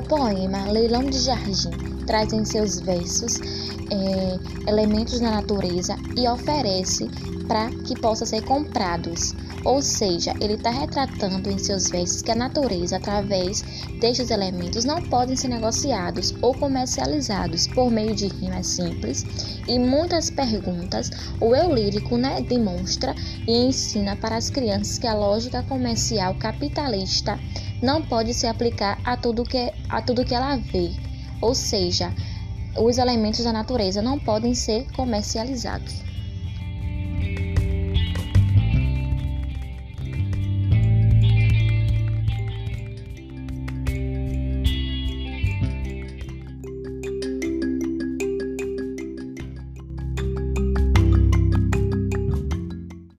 poema Leilão de Jardim traz em seus versos é, elementos da natureza e oferece para que possa ser comprados. Ou seja, ele está retratando em seus versos que a natureza, através destes elementos, não podem ser negociados ou comercializados por meio de rimas simples e muitas perguntas. O eu lírico né, demonstra e ensina para as crianças que a lógica comercial capitalista não pode se aplicar a tudo que, a tudo que ela vê. Ou seja, os elementos da natureza não podem ser comercializados.